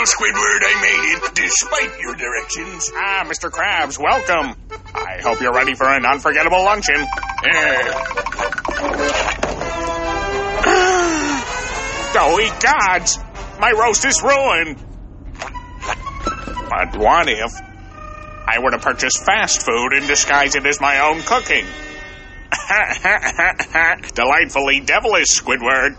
Well, Squidward, I made it, despite your directions. Ah, Mr. Krabs, welcome. I hope you're ready for an unforgettable luncheon. Ye gods! My roast is ruined. But what if I were to purchase fast food and disguise it as my own cooking? Delightfully devilish, Squidward.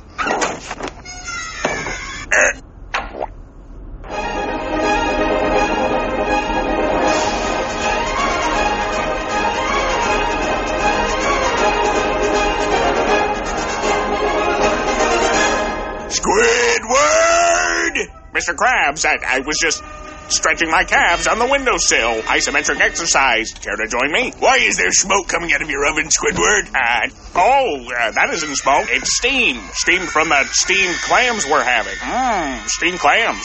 Mr. Krabs, I, I was just stretching my calves on the windowsill. Isometric exercise. Care to join me? Why is there smoke coming out of your oven, Squidward? Uh, oh, uh, that isn't smoke. It's steam. Steam from the steamed clams we're having. Mmm, steamed clams.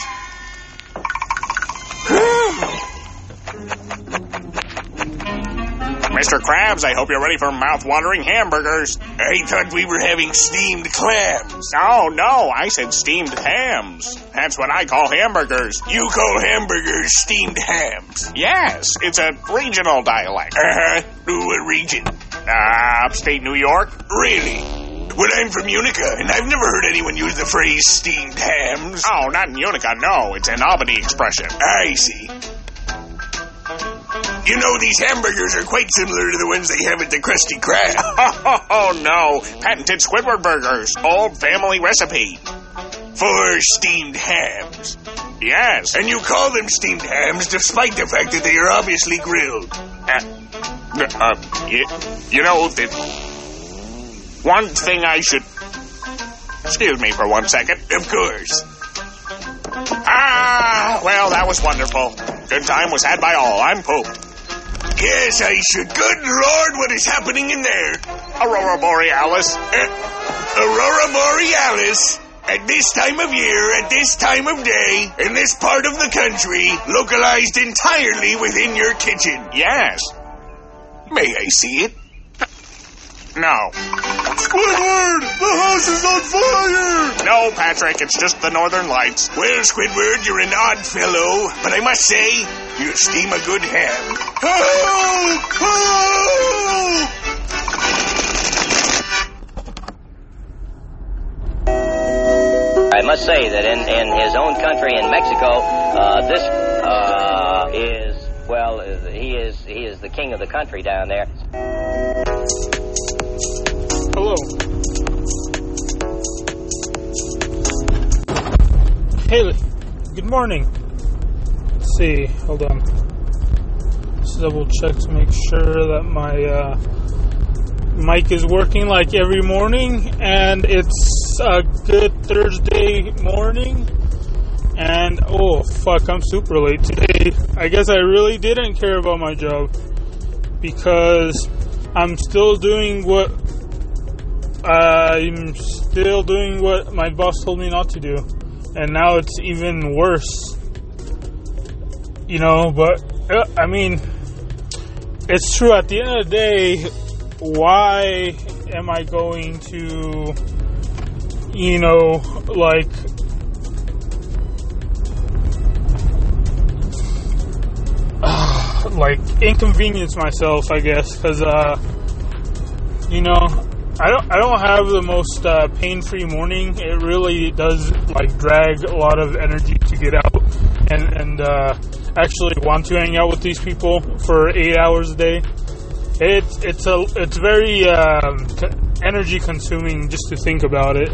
Mr. Krabs, I hope you're ready for mouth-watering hamburgers. I thought we were having steamed clams. Oh, no, I said steamed hams. That's what I call hamburgers. You call hamburgers steamed hams. Yes, it's a regional dialect. Uh-huh. What region? Uh, upstate New York. Really? Well, I'm from Utica, and I've never heard anyone use the phrase steamed hams. Oh, not in Utica, no. It's an Albany expression. I see. You know, these hamburgers are quite similar to the ones they have at the Krusty Krab. Oh, no. Patented Squidward burgers. Old family recipe. For steamed hams. Yes. And you call them steamed hams despite the fact that they are obviously grilled. Uh, uh, you, you know, the one thing I should... Excuse me for one second. Of course. Ah, well, that was wonderful. Good time was had by all. I'm poop. Yes, I should. Good Lord, what is happening in there? Aurora Borealis. Uh, Aurora Borealis. At this time of year, at this time of day, in this part of the country, localized entirely within your kitchen. Yes. May I see it? No. Squidward, the house is on fire! No, Patrick, it's just the Northern Lights. Well, Squidward, you're an odd fellow, but I must say, you steam a good ham. Help! Help! I must say that in, in his own country, in Mexico, uh, this uh, is well, he is he is the king of the country down there. Hello. Hey, good morning. See, hold on. Let's double check to make sure that my uh, mic is working like every morning, and it's a good Thursday morning. And oh fuck, I'm super late today. I guess I really didn't care about my job because I'm still doing what I'm still doing what my boss told me not to do, and now it's even worse. You know, but uh, I mean, it's true. At the end of the day, why am I going to, you know, like like inconvenience myself, I guess, because uh, you know, I don't I don't have the most uh, pain-free morning. It really does like drag a lot of energy to get out and and uh, actually want to hang out with these people for eight hours a day. It's it's a it's very um, energy consuming just to think about it.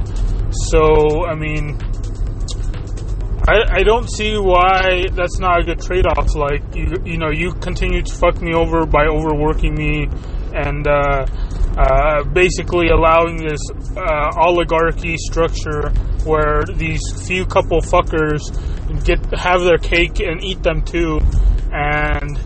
So I mean, I, I don't see why that's not a good trade off. Like you you know you continue to fuck me over by overworking me and uh, uh, basically allowing this uh, oligarchy structure where these few couple fuckers get have their cake and eat them too, and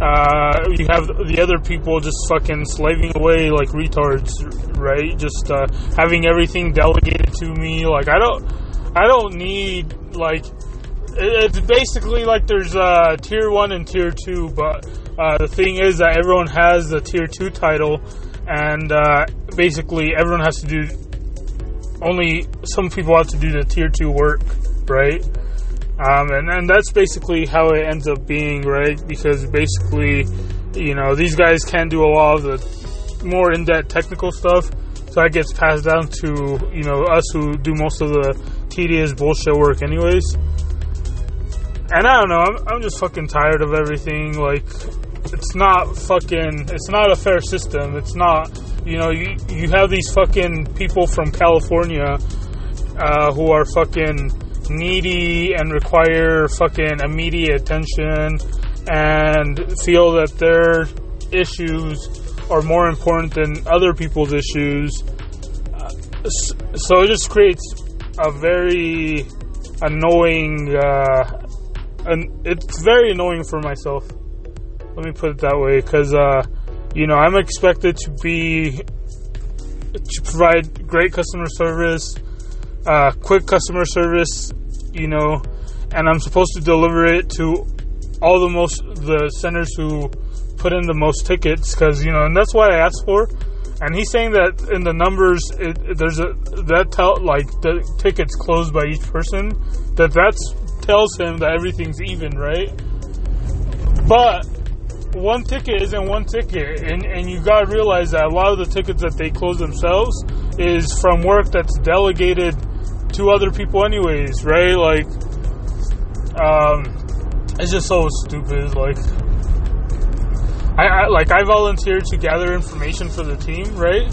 uh, you have the other people just fucking slaving away like retards, right? Just uh, having everything delegated to me. Like I don't, I don't need like. It's basically like there's uh, tier one and tier two, but uh, the thing is that everyone has the tier two title, and uh, basically everyone has to do. Only some people have to do the tier two work, right? Um, and, and that's basically how it ends up being, right? Because basically, you know, these guys can do a lot of the more in-depth technical stuff, so that gets passed down to you know us who do most of the tedious bullshit work, anyways. And I don't know, I'm, I'm just fucking tired of everything. Like, it's not fucking, it's not a fair system. It's not, you know, you you have these fucking people from California uh, who are fucking needy and require fucking immediate attention and feel that their issues are more important than other people's issues. Uh, so it just creates a very annoying, uh, and it's very annoying for myself. Let me put it that way, because uh, you know I'm expected to be to provide great customer service, uh, quick customer service, you know, and I'm supposed to deliver it to all the most the centers who put in the most tickets because you know, and that's what I asked for. And he's saying that in the numbers, it, there's a that tell like the tickets closed by each person. That that tells him that everything's even, right? But one ticket isn't one ticket, and and you gotta realize that a lot of the tickets that they close themselves is from work that's delegated to other people anyways, right? Like, um, it's just so stupid. Like, I, I like I volunteered to gather information for the team, right?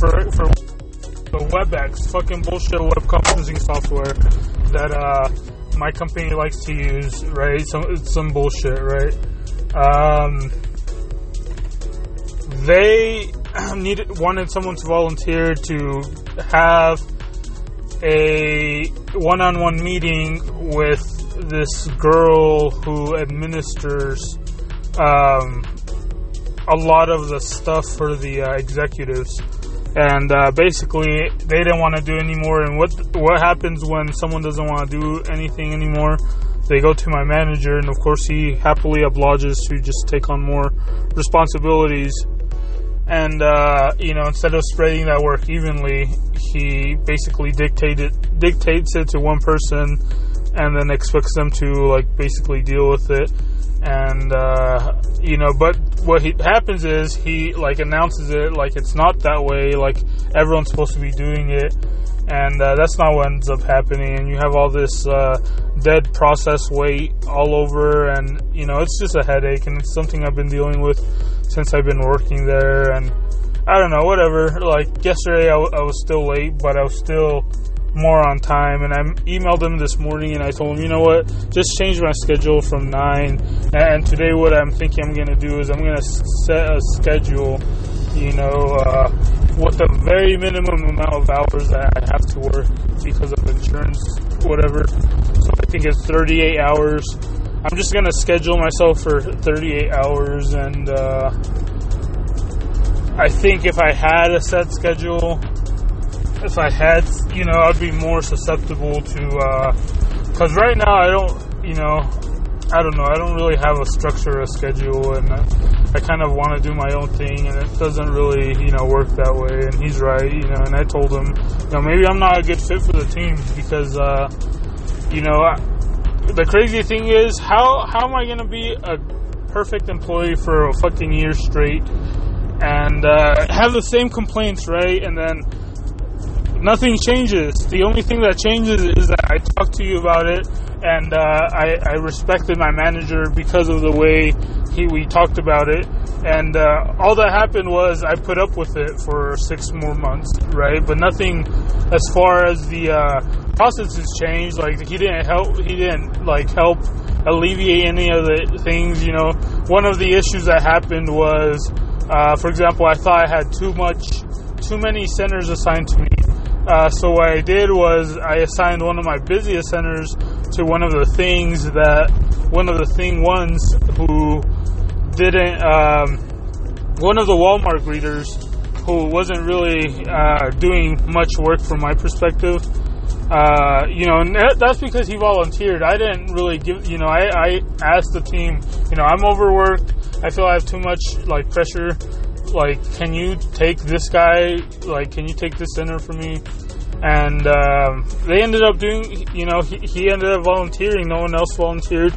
For for the WebEx, fucking bullshit web conferencing software that uh, my company likes to use, right? Some some bullshit, right? Um, they needed wanted someone to volunteer to have a one-on-one meeting with this girl who administers um, a lot of the stuff for the uh, executives, and uh, basically they didn't want to do anymore. And what what happens when someone doesn't want to do anything anymore? They go to my manager, and of course he happily obliges to just take on more responsibilities and uh, you know instead of spreading that work evenly he basically dictated dictates it to one person and then expects them to like basically deal with it. And uh, you know but what he, happens is he like announces it like it's not that way like everyone's supposed to be doing it. And uh, that's not what ends up happening. And you have all this uh, dead process weight all over and you know it's just a headache and it's something i've been dealing with since i've been working there. And i don't know whatever like yesterday I, w- I was still late but i was still more on time and i emailed him this morning and i told him you know what just change my schedule from 9 and today what i'm thinking i'm going to do is i'm going to set a schedule you know uh, what the very minimum amount of hours that I have to work because of insurance, whatever. So I think it's 38 hours. I'm just gonna schedule myself for 38 hours, and uh, I think if I had a set schedule, if I had, you know, I'd be more susceptible to. Because uh, right now I don't, you know, I don't know. I don't really have a structure, a schedule, and I kind of want to do my own thing, and it doesn't really, you know, work that way. And he's right, you know. And I told him, you know, maybe I'm not a good fit for the team because, uh, you know, I, the crazy thing is, how how am I going to be a perfect employee for a fucking year straight and uh, have the same complaints, right? And then nothing changes. The only thing that changes is that I talk to you about it, and uh, I, I, respected my manager because of the way he we talked about it. And uh, all that happened was I put up with it for six more months, right? But nothing as far as the uh, process has changed. Like he didn't help. He didn't like help alleviate any of the things. You know, one of the issues that happened was, uh, for example, I thought I had too much, too many centers assigned to me uh, so what I did was I assigned one of my busiest centers to one of the things that one of the thing ones who didn't um, one of the Walmart greeters who wasn't really uh, doing much work from my perspective. Uh, you know, and that's because he volunteered. I didn't really give, you know, I, I asked the team, you know, I'm overworked. I feel I have too much like pressure like, can you take this guy? Like, can you take this center for me? and um, they ended up doing. You know, he, he ended up volunteering. No one else volunteered.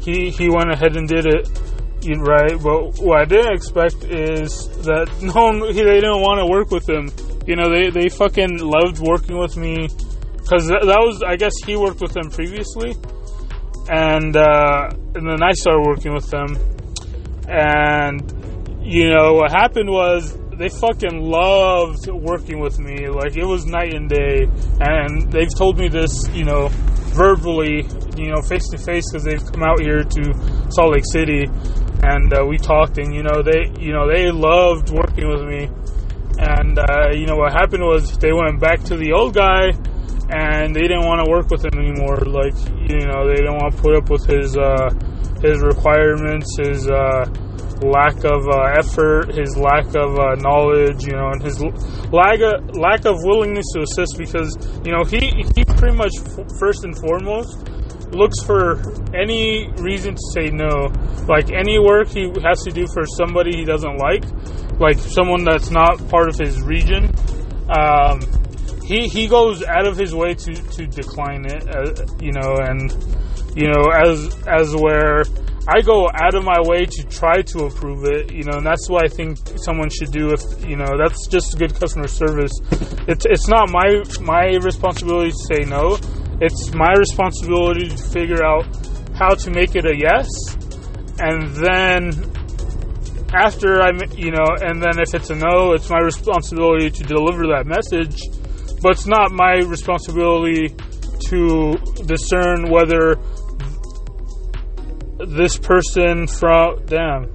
He he went ahead and did it. Right, but what I didn't expect is that no one, they didn't want to work with him. You know, they, they fucking loved working with me because that, that was, I guess, he worked with them previously, and uh, and then I started working with them, and you know what happened was they fucking loved working with me. Like it was night and day, and they've told me this, you know, verbally, you know, face to face because they've come out here to Salt Lake City, and uh, we talked, and you know, they, you know, they loved working with me, and uh, you know what happened was they went back to the old guy. And they didn't want to work with him anymore. Like, you know, they didn't want to put up with his uh, his requirements, his uh, lack of uh, effort, his lack of uh, knowledge, you know, and his lack of, lack of willingness to assist because, you know, he, he pretty much, f- first and foremost, looks for any reason to say no. Like any work he has to do for somebody he doesn't like, like someone that's not part of his region. Um, he, he goes out of his way to, to decline it, uh, you know, and you know, as as where I go out of my way to try to approve it, you know, and that's what I think someone should do. If you know, that's just good customer service. It's it's not my my responsibility to say no. It's my responsibility to figure out how to make it a yes, and then after I'm, you know, and then if it's a no, it's my responsibility to deliver that message. But it's not my responsibility to discern whether this person from damn.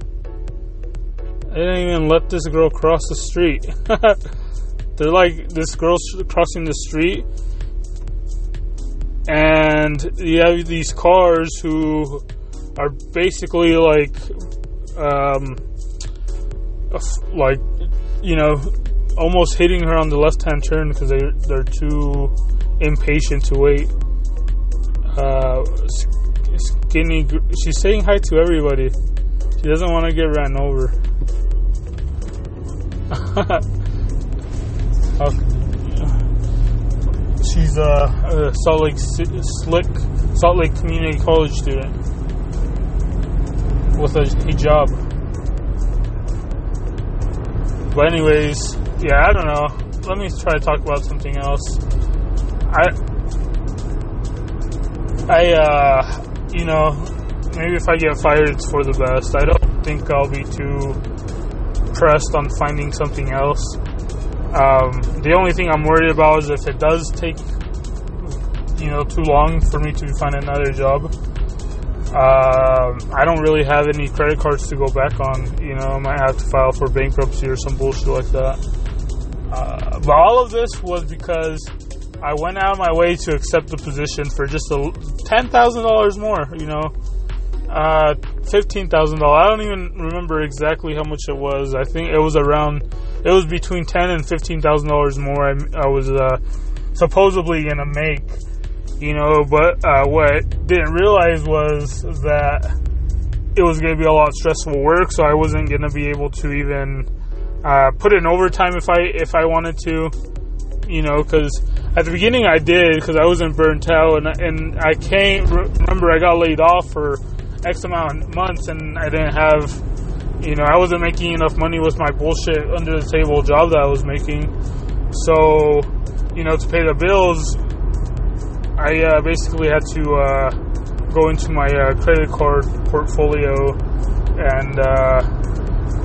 They didn't even let this girl cross the street. They're like this girl's crossing the street and you have these cars who are basically like um like you know almost hitting her on the left hand turn because they they're too impatient to wait uh skinny. She's saying hi to everybody. She doesn't want to get ran over. She's a, a Salt Lake Slick Salt Lake Community College student with a hijab. But anyways, yeah, I don't know. Let me try to talk about something else. I I, uh, you know, maybe if I get fired, it's for the best. I don't think I'll be too pressed on finding something else. Um, the only thing I'm worried about is if it does take, you know, too long for me to find another job. Um, I don't really have any credit cards to go back on. You know, I might have to file for bankruptcy or some bullshit like that. Uh, but all of this was because I went out of my way to accept the position for just a ten thousand dollars more. You know, uh, fifteen thousand dollars. I don't even remember exactly how much it was. I think it was around. It was between ten and fifteen thousand dollars more. I, I was uh, supposedly gonna make. You know, but uh, what I didn't realize was that it was gonna be a lot of stressful work. So I wasn't gonna be able to even uh, put in overtime if I if I wanted to. You know, because at the beginning I did because I wasn't burnt out, and and I can't remember I got laid off for X amount of months, and I didn't have, you know, I wasn't making enough money with my bullshit under the table job that I was making. So, you know, to pay the bills, I uh, basically had to uh, go into my uh, credit card portfolio, and uh,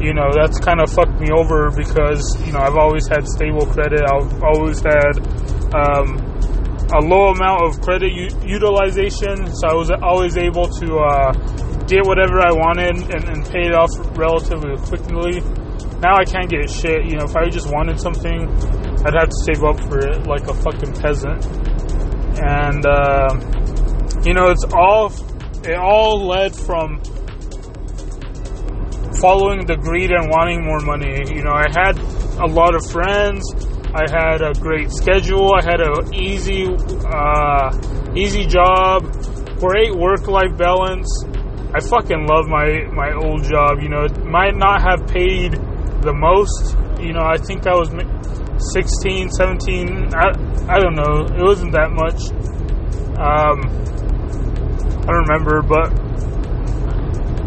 you know that's kind of fucked me over because you know I've always had stable credit. I've always had um, a low amount of credit u- utilization, so I was always able to uh, get whatever I wanted and, and pay it off relatively quickly. Now I can't get shit. You know, if I just wanted something, I'd have to save up for it like a fucking peasant. And uh, you know, it's all it all led from following the greed and wanting more money. You know, I had a lot of friends. I had a great schedule. I had a easy, uh, easy job, great work-life balance. I fucking love my my old job. You know, it might not have paid the most. You know, I think I was ma- 16, 17. I, I don't know. It wasn't that much. Um, I don't remember, but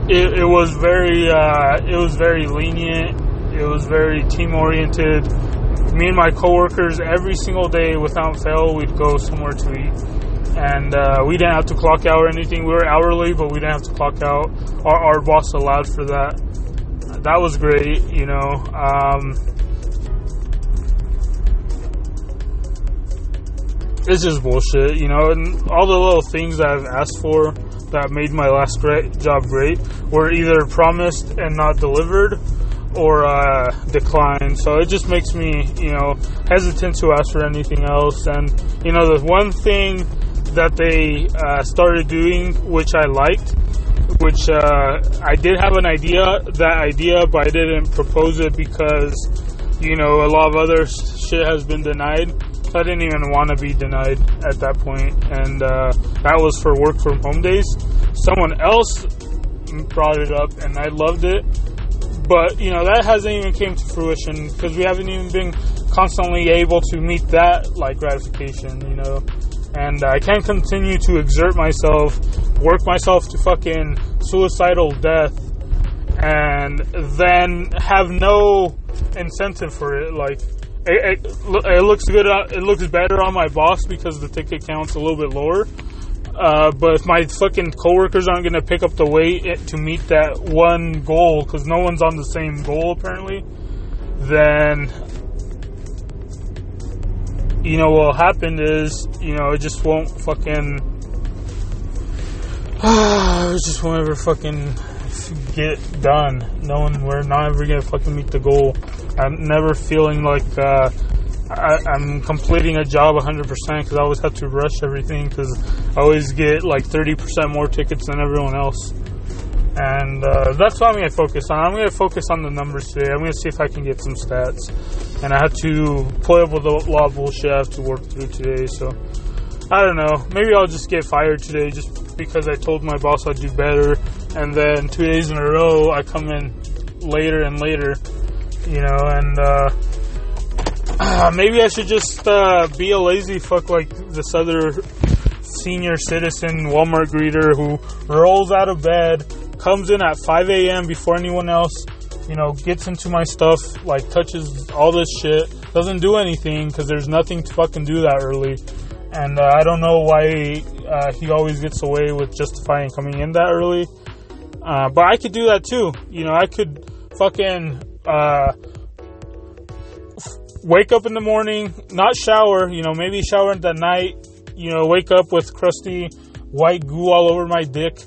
it, it was very uh, it was very lenient. It was very team oriented. Me and my coworkers every single day, without fail, we'd go somewhere to eat, and uh, we didn't have to clock out or anything. We were hourly, but we didn't have to clock out. Our, our boss allowed for that. That was great, you know. Um, it's just bullshit, you know. And all the little things that I've asked for that made my last great job great were either promised and not delivered or uh, declined. So it just makes me, you know, hesitant to ask for anything else. And you know, the one thing that they uh, started doing, which I liked, which uh, I did have an idea, that idea, but I didn't propose it because, you know, a lot of other shit has been denied. I didn't even want to be denied at that point, and uh, that was for work from home days. Someone else brought it up, and I loved it, but you know that hasn't even came to fruition because we haven't even been constantly able to meet that like gratification, you know. And I can't continue to exert myself, work myself to fucking suicidal death, and then have no incentive for it. Like it, it, it, looks good. It looks better on my boss because the ticket count's a little bit lower. Uh, but if my fucking coworkers aren't gonna pick up the weight to meet that one goal, because no one's on the same goal apparently, then you know what'll happen is you know it just won't fucking. it just won't ever fucking get done. No one, we're not ever gonna fucking meet the goal. I'm never feeling like uh, I, am completing a job 100% because I always have to rush everything because I always get like 30% more tickets than everyone else. And uh, that's what I'm going to focus on. I'm going to focus on the numbers today. I'm going to see if I can get some stats. And I have to play up with a lot of bullshit I have to work through today. So I don't know. Maybe I'll just get fired today just because I told my boss I'd do better. And then two days in a row, I come in later and later you know, and uh, uh, maybe I should just uh, be a lazy fuck like this other senior citizen Walmart greeter who rolls out of bed, comes in at 5 a.m. before anyone else, you know, gets into my stuff, like touches all this shit, doesn't do anything because there's nothing to fucking do that early. And uh, I don't know why uh, he always gets away with justifying coming in that early. Uh, but I could do that too. You know, I could fucking uh, wake up in the morning, not shower, you know, maybe shower in the night, you know, wake up with crusty white goo all over my dick,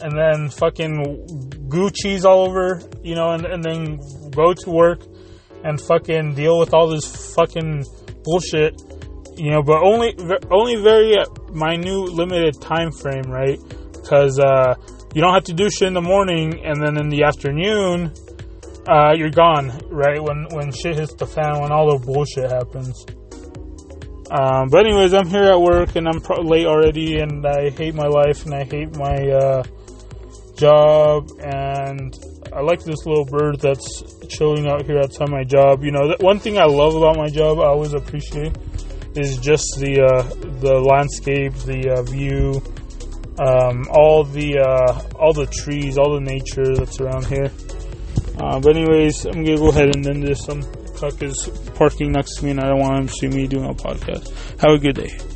and then fucking goo cheese all over, you know, and, and then go to work and fucking deal with all this fucking bullshit, you know, but only only very minute, limited time frame, right? Because uh, you don't have to do shit in the morning, and then in the afternoon, uh, you're gone, right? When when shit hits the fan, when all the bullshit happens. Um, but anyways, I'm here at work and I'm pro- late already, and I hate my life and I hate my uh, job. And I like this little bird that's chilling out here outside my job. You know, one thing I love about my job, I always appreciate, is just the uh, the landscape, the uh, view, um, all the uh, all the trees, all the nature that's around here. Uh, but anyways, I'm gonna go ahead and end this. Some cuck is parking next to me, and I don't want him to see me doing a podcast. Have a good day.